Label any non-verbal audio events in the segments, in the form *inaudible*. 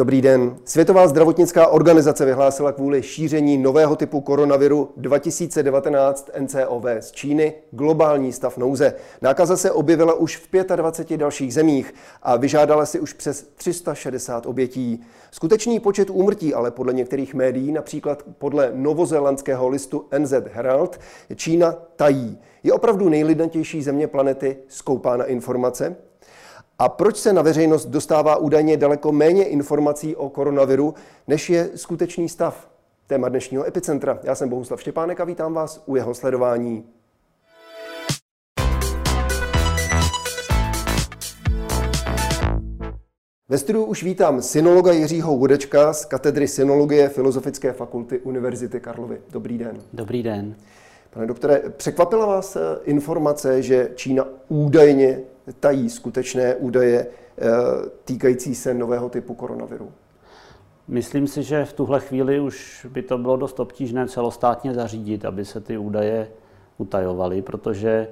Dobrý den. Světová zdravotnická organizace vyhlásila kvůli šíření nového typu koronaviru 2019 NCOV z Číny globální stav nouze. Nákaza se objevila už v 25 dalších zemích a vyžádala si už přes 360 obětí. Skutečný počet úmrtí ale podle některých médií, například podle novozélandského listu NZ Herald, Čína tají. Je opravdu nejlidnatější země planety skoupá na informace? A proč se na veřejnost dostává údajně daleko méně informací o koronaviru, než je skutečný stav? Téma dnešního epicentra. Já jsem Bohuslav Štěpánek a vítám vás u jeho sledování. Ve studiu už vítám synologa Jiřího Hudečka z katedry synologie Filozofické fakulty Univerzity Karlovy. Dobrý den. Dobrý den. Pane doktore, překvapila vás eh, informace, že Čína údajně tají skutečné údaje eh, týkající se nového typu koronaviru? Myslím si, že v tuhle chvíli už by to bylo dost obtížné celostátně zařídit, aby se ty údaje utajovaly, protože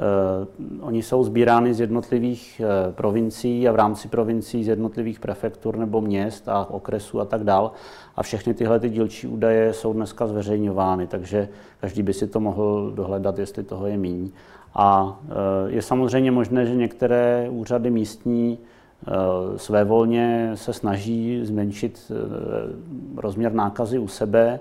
Uh, oni jsou sbírány z jednotlivých uh, provincií a v rámci provincií z jednotlivých prefektur nebo měst a okresů a tak dál. A všechny tyhle ty dílčí údaje jsou dneska zveřejňovány, takže každý by si to mohl dohledat, jestli toho je míň. A eh, je samozřejmě možné, že některé úřady místní eh, svévolně se snaží zmenšit eh, rozměr nákazy u sebe,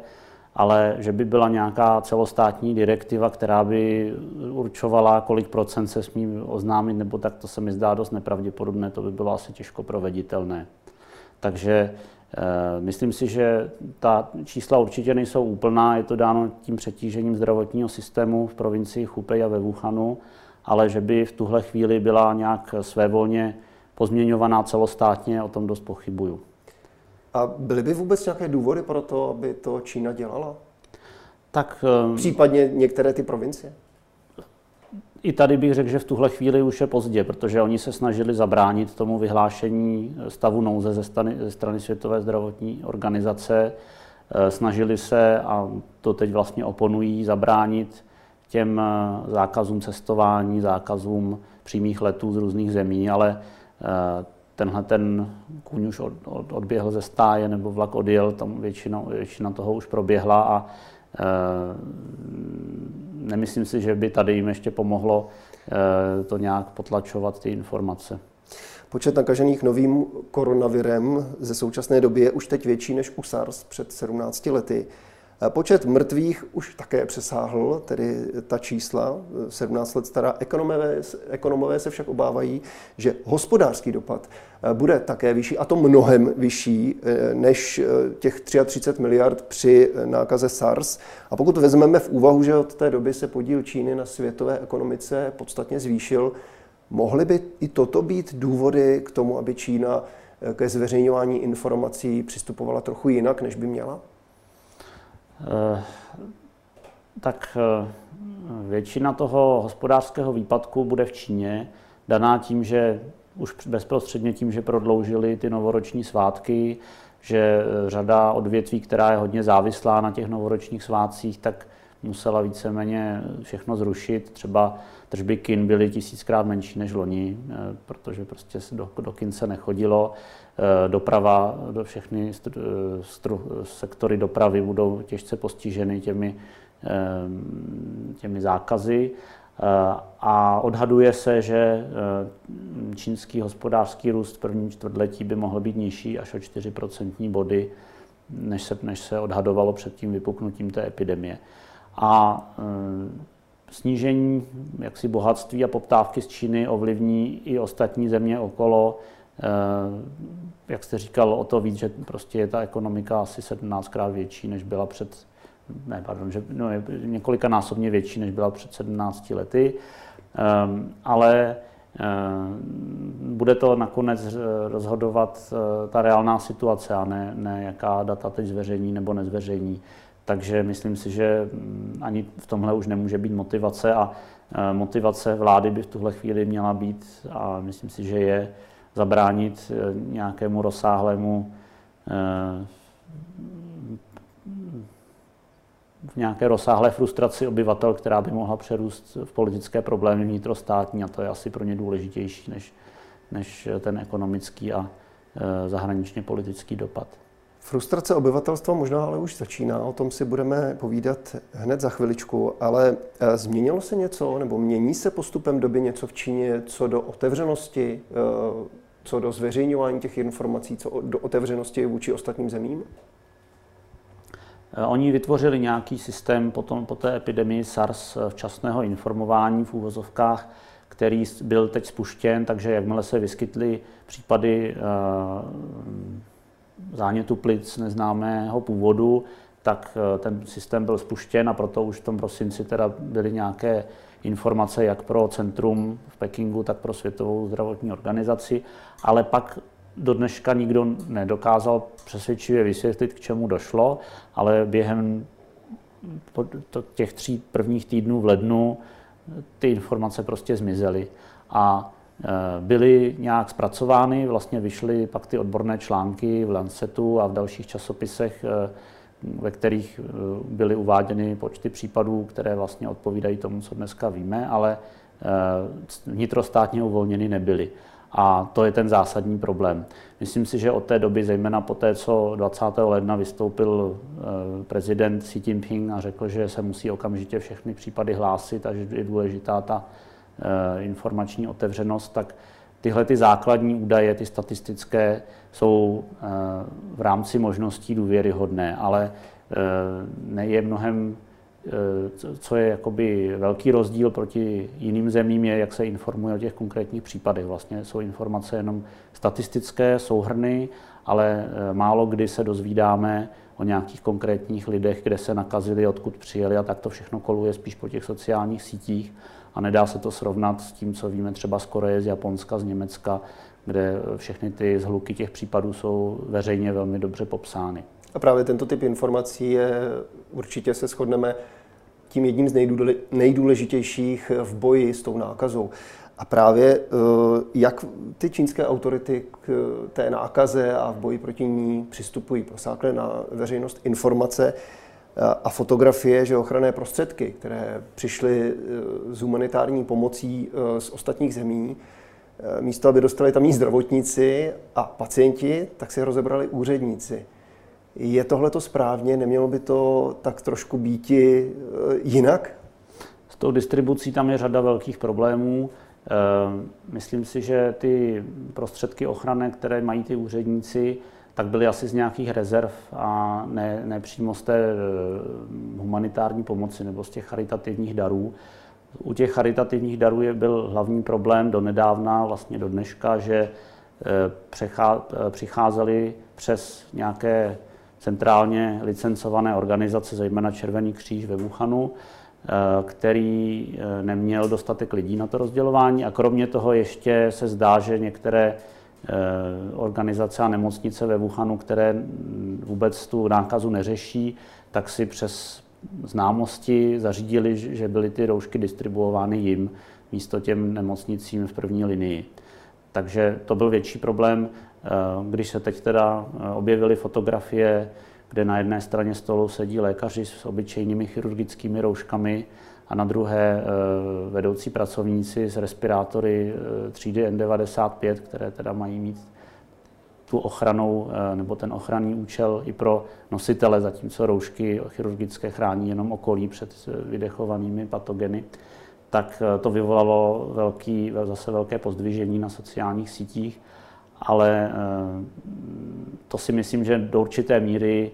ale že by byla nějaká celostátní direktiva, která by určovala, kolik procent se smí oznámit, nebo tak to se mi zdá dost nepravděpodobné, to by bylo asi těžko proveditelné. Takže myslím si, že ta čísla určitě nejsou úplná, je to dáno tím přetížením zdravotního systému v provincii Chupej a ve Wuhanu, ale že by v tuhle chvíli byla nějak svévolně pozměňovaná celostátně, o tom dost pochybuju. A byly by vůbec nějaké důvody pro to, aby to Čína dělala? Tak, eh, Případně některé ty provincie? I tady bych řekl, že v tuhle chvíli už je pozdě, protože oni se snažili zabránit tomu vyhlášení stavu nouze ze strany, ze strany Světové zdravotní organizace. Eh, snažili se, a to teď vlastně oponují, zabránit těm eh, zákazům cestování, zákazům přímých letů z různých zemí, ale eh, tenhle ten kůň už od, od, odběhl ze stáje nebo vlak odjel, tam většina, většina toho už proběhla a nemyslím si, že by tady jim ještě pomohlo eh, to nějak potlačovat ty informace. Počet nakažených novým koronavirem ze současné doby je už teď větší než u SARS před 17 lety. Počet mrtvých už také přesáhl, tedy ta čísla, 17 let stará. Ekonomové, ekonomové se však obávají, že hospodářský dopad eh, bude také vyšší, a to mnohem vyšší eh, než eh, těch 33 miliard při nákaze SARS. A pokud vezmeme v úvahu, že od té doby se podíl Číny na světové ekonomice podstatně zvýšil, mohly by i toto být důvody k tomu, aby Čína ke zveřejňování informací přistupovala trochu jinak, než by měla? Eh, tak eh, většina toho hospodářského výpadku bude v Číně, daná tím, že už bezprostředně tím, že prodloužili ty novoroční svátky, že eh, řada odvětví, která je hodně závislá na těch novoročních svátcích, tak musela víceméně všechno zrušit. Třeba tržby kin byly tisíckrát menší než loni, protože prostě do, do kin se nechodilo. Eh, doprava, do všechny stru, sektory dopravy budou těžce postiženy těmi, eh, těmi zákazy. Eh, a odhaduje se, že čínský hospodářský růst v prvním čtvrtletí by mohl být nižší až o 4% body, než se, než se odhadovalo před tím vypuknutím té epidemie. A snížení jaksi bohatství a poptávky z Číny ovlivní i ostatní země okolo, Eh, jak jste říkal, o to víc, že prostě je ta ekonomika asi 17krát větší, než byla před, ne, pardon, že no, je několika násobně větší, než byla před 17 lety, um, ale bude to nakonec rozhodovat ta reálná situace a ne, ne jaká data teď zveřejní nebo nezveřejní. Takže myslím si, že mm, ani v tomhle už nemůže být motivace a motivace vlády by v tuhle chvíli měla být, a myslím si, že je, zabránit eh, nějakému rozsáhlému eh, v nějaké rozsáhlé frustraci obyvatel, která by mohla přerůst v politické problémy vnitrostátní a to je asi pro ně důležitější než, než ten ekonomický a zahraničně politický dopad. Frustrace obyvatelstva možná ale už začíná, o tom si budeme povídat hned za chviličku, ale eh, změnilo se něco, nebo mění se postupem doby něco v Číně, co do otevřenosti, eh, co do zveřejňování těch informací, co do otevřenosti vůči ostatním zemím? Eh, oni vytvořili nějaký systém potom po té epidemii SARS včasného informování v úvozovkách, který byl teď spuštěn, takže jakmile se vyskytly případy zánětu plic neznámého původu, tak eh, ten systém byl spuštěn a proto už v tom prosinci teda byly nějaké informace jak pro centrum v Pekingu, tak pro Světovou zdravotní organizaci, ale pak do dneška nikdo nedokázal přesvědčivě vysvětlit, k čemu došlo, ale během těch tří prvních týdnů v lednu ty informace prostě zmizely. A Eh, byly nějak zpracovány, vlastně vyšly pak ty odborné články v Lancetu a v dalších časopisech, eh, ve kterých eh, byly uváděny počty případů, které vlastně odpovídají tomu, co dneska víme, ale vnitrostátně uvolněny nebyly. A to je ten zásadní problém. Myslím si, že od té doby, zejména po té, co 20. ledna vystoupil prezident Xi Jinping a řekl, že se musí okamžitě všechny případy hlásit a že je důležitá ta Eh, informační otevřenost, tak tyhle ty základní údaje, ty statistické, jsou eh, v rámci možností důvěryhodné, ale eh, je mnohem, co je jakoby velký rozdíl proti jiným zemím, je, jak se informuje o těch konkrétních případech. Vlastně jsou informace jenom statistické, souhrny, ale málo kdy se dozvídáme o nějakých konkrétních lidech, kde se nakazili, odkud přijeli a tak to všechno koluje spíš po těch sociálních sítích a nedá se to srovnat s tím, co víme třeba z Koreje, z Japonska, z Německa, kde všechny ty zhluky těch případů jsou veřejně velmi dobře popsány. A právě tento typ informací je, určitě se shodneme, tím jedním z nejdůležitějších v boji s tou nákazou. A právě eh, jak ty čínské autority k té nákaze a v boji proti ní přistupují, prosákly na veřejnost informace, a fotografie, že ochranné prostředky, které přišly e, z humanitární pomocí e, z ostatních zemí, místo, aby dostali tamní zdravotníci a pacienti, tak si rozebrali úředníci. Je tohle to správně? Nemělo by to tak trošku být jinak? S tou distribucí tam je řada velkých problémů. Myslím si, že ty prostředky ochrany, které mají ty úředníci, tak byly asi z nějakých rezerv a ne, ne přímo z té eh, humanitární pomoci nebo z těch charitativních darů. U těch charitativních darů je byl hlavní problém do nedávna, vlastně do dneška, že eh, eh, přicházeli přes nějaké centrálně licencované organizace, zejména Červený kříž ve Wuhanu, který neměl dostatek lidí na to rozdělování a kromě toho ještě se zdá, že některé organizace a nemocnice ve Wuhanu, které vůbec tu nákazu neřeší, tak si přes známosti zařídili, že byly ty roušky distribuovány jim místo těm nemocnicím v první linii. Takže to byl větší problém, eh, když se teď teda eh, objevily fotografie, kde na jedné straně stolu sedí lékaři s obyčejnými chirurgickými rouškami a na druhé eh, vedoucí pracovníci s respirátory eh, třídy N95, které teda mají mít tu ochranou eh, nebo ten ochranný účel i pro nositele, zatímco roušky chirurgické chrání jenom okolí před vydechovanými patogeny, tak to vyvolalo velký, zase velké pozdvižení na sociálních sítích, ale to si myslím, že do určité míry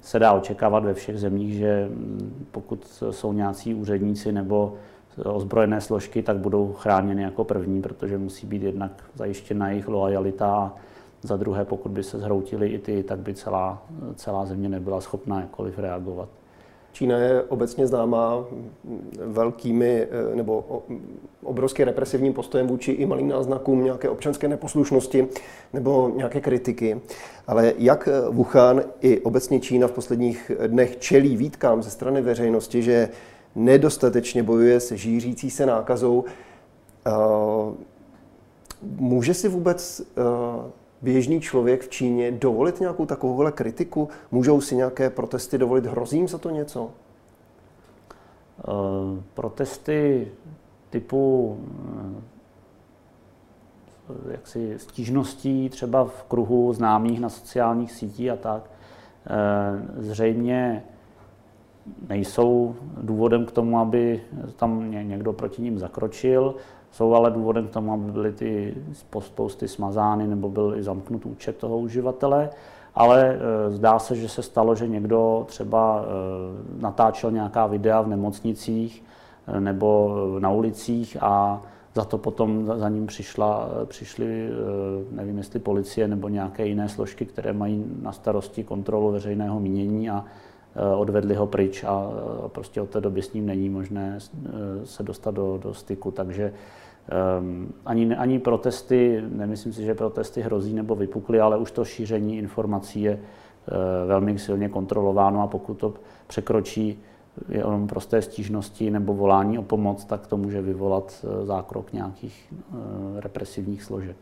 se dá očekávat ve všech zemích, že mm, pokud jsou nějací úředníci nebo ozbrojené složky, tak budou chráněny jako první, protože musí být jednak zajištěna jejich loajalita a za druhé, pokud by se zhroutili i ty, tak by celá, celá země nebyla schopná jakkoliv reagovat. Čína je obecně známá velkými eh, nebo obrovský represivním postojem vůči i malým náznakům nějaké občanské neposlušnosti nebo nějaké kritiky. Ale jak eh, Wuhan i obecně Čína v posledních dnech čelí výtkám ze strany veřejnosti, že nedostatečně bojuje se žířící se nákazou, eh, může si vůbec běžný člověk v Číně dovolit nějakou takovouhle kritiku? Můžou si nějaké protesty dovolit? Hrozí jim za to něco? Uh, protesty typu uh, jaksi stížností třeba v kruhu známých na sociálních sítích a tak, zřejmě nejsou důvodem k tomu, aby tam někdo proti ním zakročil. Jsou ale důvodem k tomu, aby byly ty posty smazány nebo byl i zamknut účet toho uživatele. Ale e, zdá se, že se stalo, že někdo třeba e, natáčel nějaká videa v nemocnicích e, nebo na ulicích a za to potom za ním přišla, přišly, nevím jestli policie nebo nějaké jiné složky, které mají na starosti kontrolu veřejného mínění a odvedli ho pryč a prostě od té doby s ním není možné se dostat do, do styku. Takže Um, ani, ani protesty, nemyslím si, že protesty hrozí nebo vypukly, ale už to šíření informací je velmi silně kontrolováno a pokud to překročí jenom prosté stížnosti nebo volání o pomoc, tak to může vyvolat zákrok nějakých represivních složek.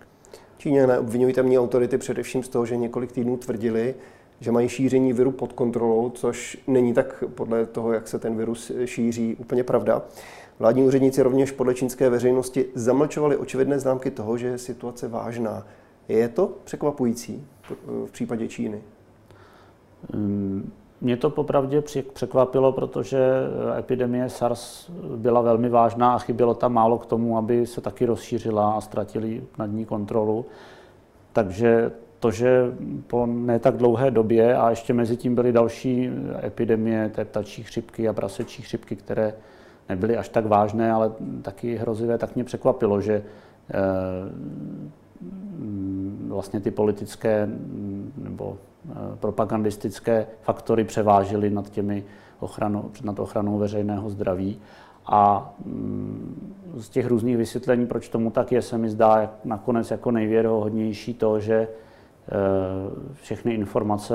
Číňané obvinují tamní autority především z toho, že několik týdnů tvrdili, že mají šíření viru pod kontrolou, což není tak podle toho, jak se ten virus šíří, úplně pravda. Vládní úředníci rovněž podle čínské veřejnosti zamlčovali očividné známky toho, že je situace vážná. Je to překvapující v případě Číny? Mm, mě to popravdě překvapilo, protože epidemie SARS byla velmi vážná a chybělo tam málo k tomu, aby se taky rozšířila a ztratili nad ní kontrolu. Takže to, že po ne tak dlouhé době a ještě mezi tím byly další epidemie té ptačí chřipky a prasečí chřipky, které nebyly až tak vážné, ale taky hrozivé, tak mě překvapilo, že eh, vlastně ty politické nebo eh, propagandistické faktory převážily nad těmi ochranou, nad ochranou veřejného zdraví. A mm, z těch různých vysvětlení, proč tomu tak je, se mi zdá nakonec jako nejvěrohodnější to, že všechny informace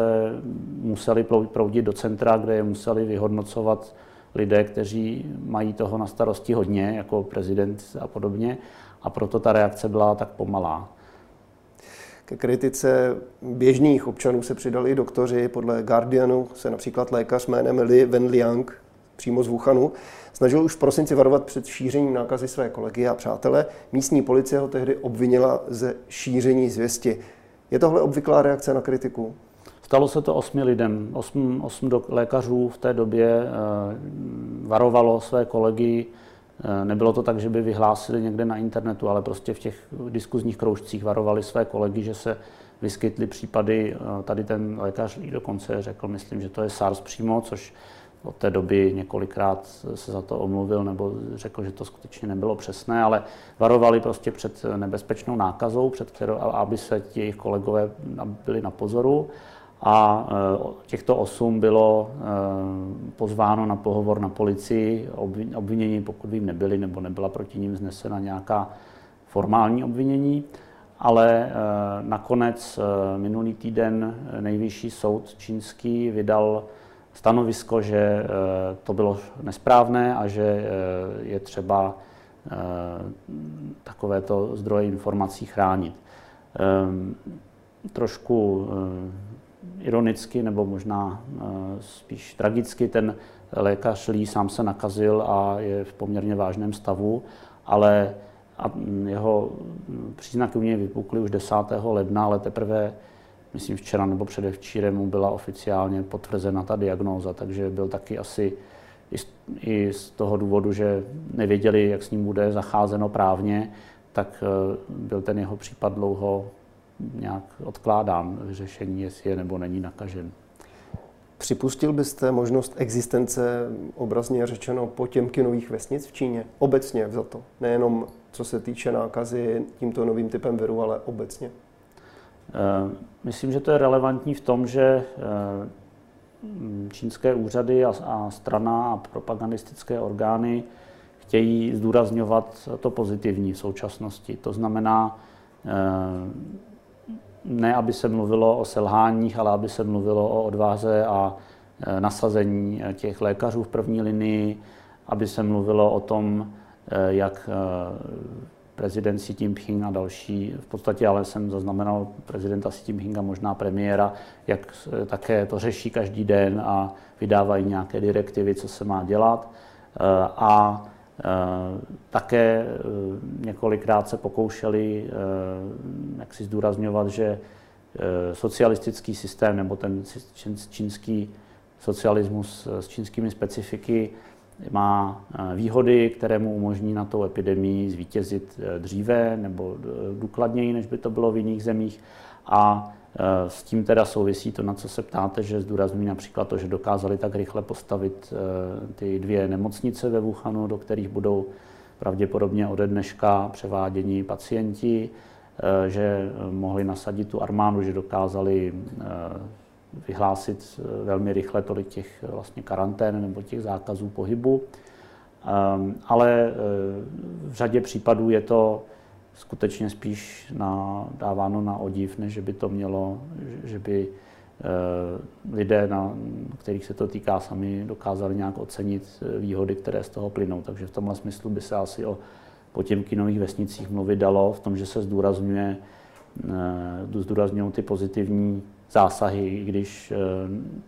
musely proudit do centra, kde je museli vyhodnocovat lidé, kteří mají toho na starosti hodně, jako prezident a podobně, a proto ta reakce byla tak pomalá. Ke kritice běžných občanů se přidali i doktoři. Podle Guardianu se například lékař jménem Li Wenliang přímo z Wuhanu snažil už v prosinci varovat před šířením nákazy své kolegy a přátele. Místní policie ho tehdy obvinila ze šíření zvěsti. Je tohle obvyklá reakce na kritiku? Stalo se to osmi lidem. Osm, osm do, lékařů v té době e, varovalo své kolegy. E, nebylo to tak, že by vyhlásili někde na internetu, ale prostě v těch diskuzních kroužcích varovali své kolegy, že se vyskytly případy. E, tady ten lékař dokonce řekl, myslím, že to je SARS přímo, což od té doby několikrát se za to omluvil nebo řekl, že to skutečně nebylo přesné, ale varovali prostě před nebezpečnou nákazou, před kterou, aby se ti jejich kolegové byli na pozoru a e, těchto osm bylo e, pozváno na pohovor na policii. Obvinění, pokud vím, nebyli, nebo nebyla proti ním znesena nějaká formální obvinění, ale e, nakonec minulý týden nejvyšší soud čínský vydal stanovisko, že to bylo nesprávné a že je třeba takovéto zdroje informací chránit. Trošku ironicky nebo možná eh, spíš tragicky ten lékař Lee sám se nakazil a je v poměrně vážném stavu, ale jeho příznaky u něj vypukly už 10. ledna, ale teprve, myslím včera nebo předevčírem mu byla oficiálně potvrzena ta diagnóza, takže byl taky asi i z toho důvodu, že nevěděli, jak s ním bude zacházeno právně, tak eh, byl ten jeho případ dlouho nějak odkládán řešení, jestli je nebo není nakažen. Připustil byste možnost existence, obrazně řečeno, potěmkinových vesnic v Číně? Obecně za to. Nejenom co se týče nákazy tímto novým typem viru, ale obecně. Eh, myslím, že to je relevantní v tom, že eh, čínské úřady a strana a propagandistické orgány chtějí zdůrazňovat to pozitivní v současnosti. To znamená, eh, ne aby se mluvilo o selháních, ale aby se mluvilo o odváze a nasazení těch lékařů v první linii, aby se mluvilo o tom, jak prezident Xi Jinping a další, v podstatě ale jsem zaznamenal prezidenta Xi Jinpinga, možná premiéra, jak také to řeší každý den a vydávají nějaké direktivy, co se má dělat. A Také několikrát se pokoušeli jak si zdůrazňovat, že socialistický systém nebo ten čínský socialismus s čínskými specifiky má výhody, které mu umožní na tou epidemii zvítězit dříve nebo důkladněji, než by to bylo v jiných zemích. A Eh, s tím teda souvisí to, na co se ptáte, že zdůrazňují například to, že dokázali tak rychle postavit eh, ty dvě nemocnice ve Wuhanu, do kterých budou pravděpodobně ode dneška převáděni pacienti, eh, že mohli nasadit tu armádu, že dokázali vyhlásit velmi rychle tolik těch vlastně karantén nebo těch zákazů pohybu. Ale v řadě případů je to skutečně spíš na, dáváno na odiv, než že by to mělo, že by lidé, na kterých se to týká, sami dokázali nějak ocenit eh, výhody, které z toho plynou. Takže v tomhle smyslu by se asi o potěmkinových vesnicích mluvit dalo, v tom, že se zdůrazňuje, zdůrazňují ty pozitivní zásahy, i když e,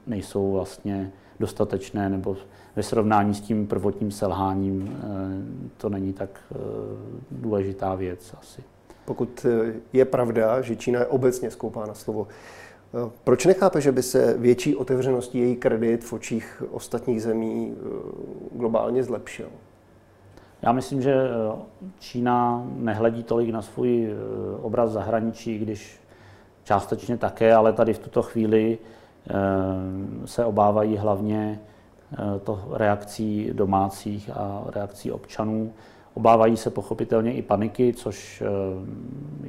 nejsou vlastně dostatečné nebo ve srovnání s tím prvotním selháním eh, to není tak eh, důležitá věc asi. Pokud eh, je pravda, že Čína je obecně skoupá na slovo, proč nechápe, že by se větší otevřeností její kredit v očích ostatních zemí globálně zlepšil? Já myslím, že Čína nehledí tolik na svůj obraz zahraničí, když částečně také, ale tady v tuto chvíli se obávají hlavně Eh, to reakcí domácích a reakcí občanů. Obávají se pochopitelně i paniky, což eh,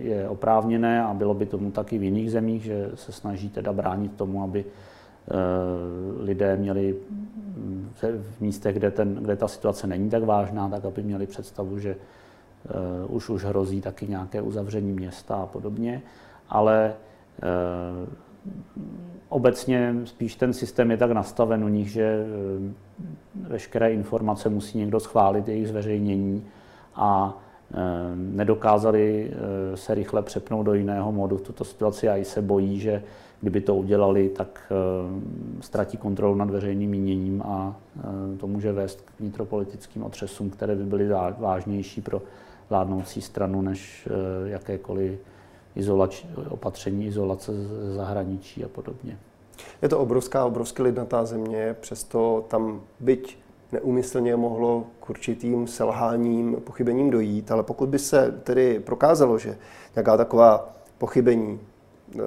je oprávněné a bylo by tomu taky v jiných zemích, že se snaží teda bránit tomu, aby eh, lidé měli mm, v místech, kde, ten, kde ta situace není tak vážná, tak aby měli představu, že už už hrozí taky nějaké uzavření města a podobně. Ale obecně spíš ten systém je tak nastaven u nich, že eh, veškeré informace musí někdo schválit jejich zveřejnění a eh, nedokázali eh, se rychle přepnout do jiného modu. V tuto situaci a i se bojí, že kdyby to udělali, tak ztratí kontrolu nad veřejným míněním a to může vést k vnitropolitickým otřesům, které by byly vážnější pro vládnoucí stranu než jakékoliv izolač, opatření izolace z zahraničí a podobně. Je to obrovská, obrovsky lidnatá země, přesto tam byť neumyslně mohlo k určitým selháním, pochybením dojít, ale pokud by se tedy prokázalo, že nějaká taková pochybení eh,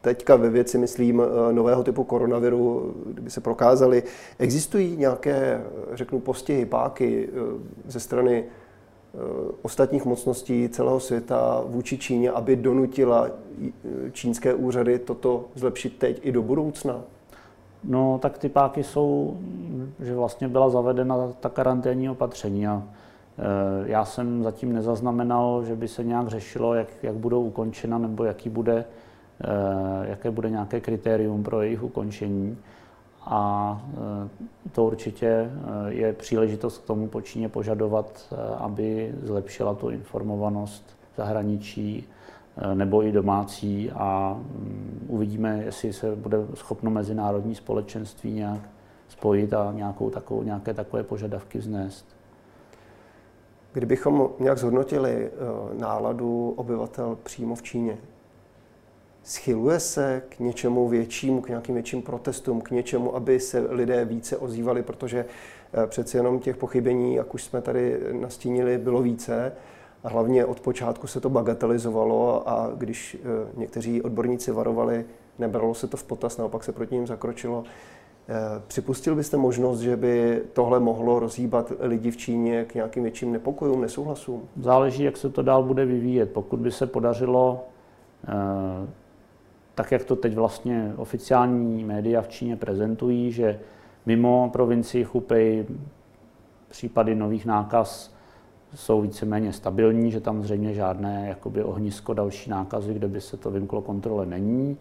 teďka ve věci, myslím, eh, nového typu koronaviru, kdyby se prokázaly, existují nějaké, řeknu, postihy, páky eh, ze strany ostatních mocností celého světa vůči Číně, aby donutila eh, čínské úřady toto zlepšit teď i do budoucna? No, tak ty páky jsou, že vlastně byla zavedena ta karanténní opatření a e, já jsem zatím nezaznamenal, že by se nějak řešilo, jak, jak budou ukončena nebo jaký bude, jaké bude nějaké kritérium pro jejich ukončení a e, to určitě e, je příležitost k tomu po Číně požadovat, e, aby zlepšila tu informovanost zahraničí nebo i domácí a mm, uvidíme, jestli se bude schopno mezinárodní společenství nějak spojit a nějakou takovou, nějaké takové požadavky vznést. Kdybychom nějak zhodnotili náladu obyvatel přímo v Číně, Schyluje se k něčemu většímu, k nějakým větším protestům, k něčemu, aby se lidé více ozývali, protože eh, přeci jenom těch pochybení, jak už jsme tady nastínili, bylo více. A hlavně od počátku se to bagatelizovalo a když eh, někteří odborníci varovali, nebralo se to v potaz, naopak se proti ním zakročilo. Eh, připustil byste možnost, že by tohle mohlo rozhýbat lidi v Číně k nějakým větším nepokojům, nesouhlasům? Záleží, jak se to dál bude vyvíjet. Pokud by se podařilo tak jak to teď vlastně oficiální média v Číně prezentují, že mimo provincii Hubei případy nových nákaz jsou víceméně stabilní, že tam zřejmě žádné jakoby ohnisko další nákazy, kde by se to vymklo kontrole není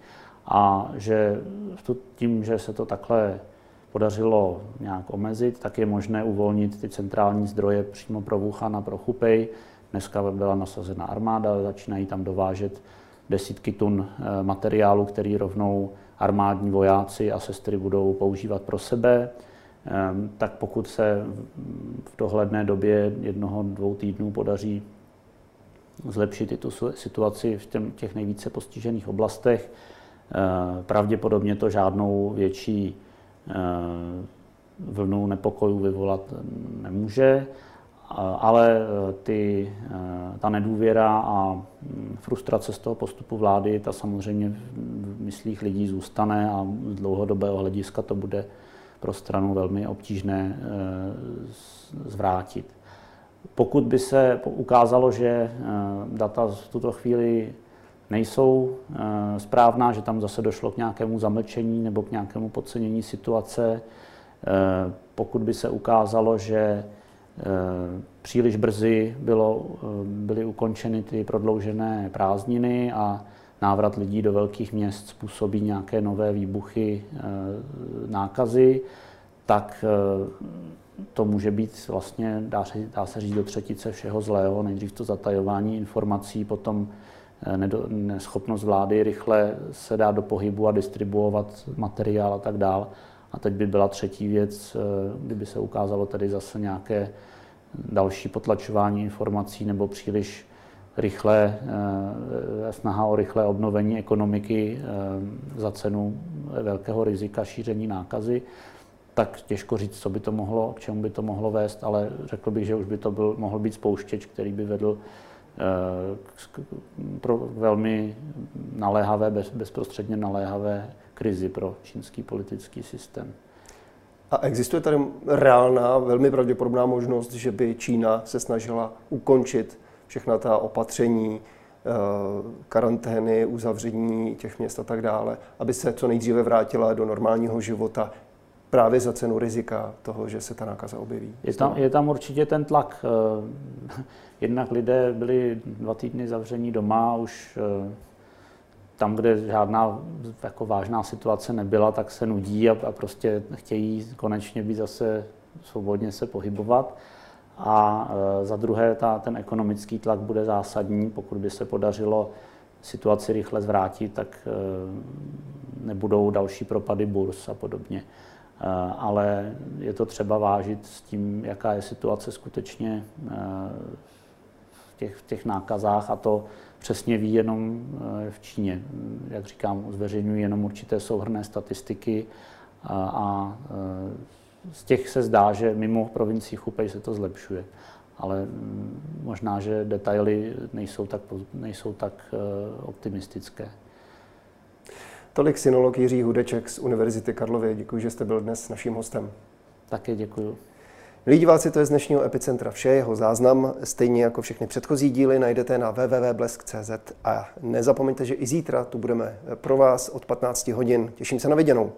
a že tím, že se to takhle podařilo nějak omezit, tak je možné uvolnit ty centrální zdroje přímo pro Wuhan a pro Hubei. Dneska byla nasazena armáda, začínají tam dovážet desítky tun eh, materiálu, který rovnou armádní vojáci a sestry budou používat pro sebe. Ehm, tak pokud se v dohledné době jednoho, dvou týdnů podaří zlepšit i tu situaci v těch nejvíce postižených oblastech. Pravděpodobně to žádnou větší vlnu nepokojů vyvolat nemůže, ale ty, ta nedůvěra a hm, frustrace z toho postupu vlády, ta samozřejmě v myslích lidí zůstane a z dlouhodobého hlediska to bude pro stranu velmi obtížné zvrátit. Pokud by se ukázalo, že data v tuto chvíli nejsou správná, že tam zase došlo k nějakému zamlčení nebo k nějakému podcenění situace, Eh, pokud by se ukázalo, že eh, příliš brzy bylo, eh, byly ukončeny ty prodloužené prázdniny a návrat lidí do velkých měst způsobí nějaké nové výbuchy nákazy, tak to může být vlastně, dá se, dá se říct, do třetice všeho zlého. Nejdřív to zatajování informací, potom neschopnost vlády rychle se dát do pohybu a distribuovat materiál a tak dále. A teď by byla třetí věc, eh, kdyby se ukázalo tady zase nějaké další potlačování informací nebo příliš rychlé, eh, snaha o rychlé obnovení ekonomiky eh, za cenu velkého rizika šíření nákazy, tak těžko říct, co by to mohlo, k čemu by to mohlo vést, ale řekl bych, že už by to byl, mohl být spouštěč, který by vedl pro velmi naléhavé, bezprostředně naléhavé krizi pro čínský politický systém. A existuje tady reálná, velmi pravděpodobná možnost, že by Čína se snažila ukončit všechna ta opatření, eh, karantény, uzavření těch měst a tak dále, aby se co nejdříve vrátila do normálního života právě za cenu rizika toho, že se ta nákaza objeví. Je tam, je tam určitě ten tlak. Eh, *laughs* jednak lidé byli dva týdny zavření doma, už eh, tam, kde žádná jako vážná situace nebyla, tak se nudí a, a prostě chtějí konečně být zase svobodně se pohybovat. A e, za druhé, ta, ten ekonomický tlak bude zásadní. Pokud by se podařilo situaci rychle zvrátit, tak e, nebudou další propady burs a podobně. E, ale je to třeba vážit s tím, jaká je situace skutečně e, těch, v těch nákazách a to přesně ví jenom eh, v Číně. Jak říkám, zveřejňují jenom určité souhrné statistiky a, a eh, z těch se zdá, že mimo provincii Chupej se to zlepšuje. Ale mm, možná, že detaily nejsou tak, nejsou tak eh, optimistické. Tolik synolog Jiří Hudeček z Univerzity Karlovy. Děkuji, že jste byl dnes naším hostem. Také děkuji. Milí diváci, to je z dnešního Epicentra vše. Jeho záznam, stejně jako všechny předchozí díly, najdete na www.blesk.cz a nezapomeňte, že i zítra tu budeme pro vás od 15 hodin. Těším se na viděnou.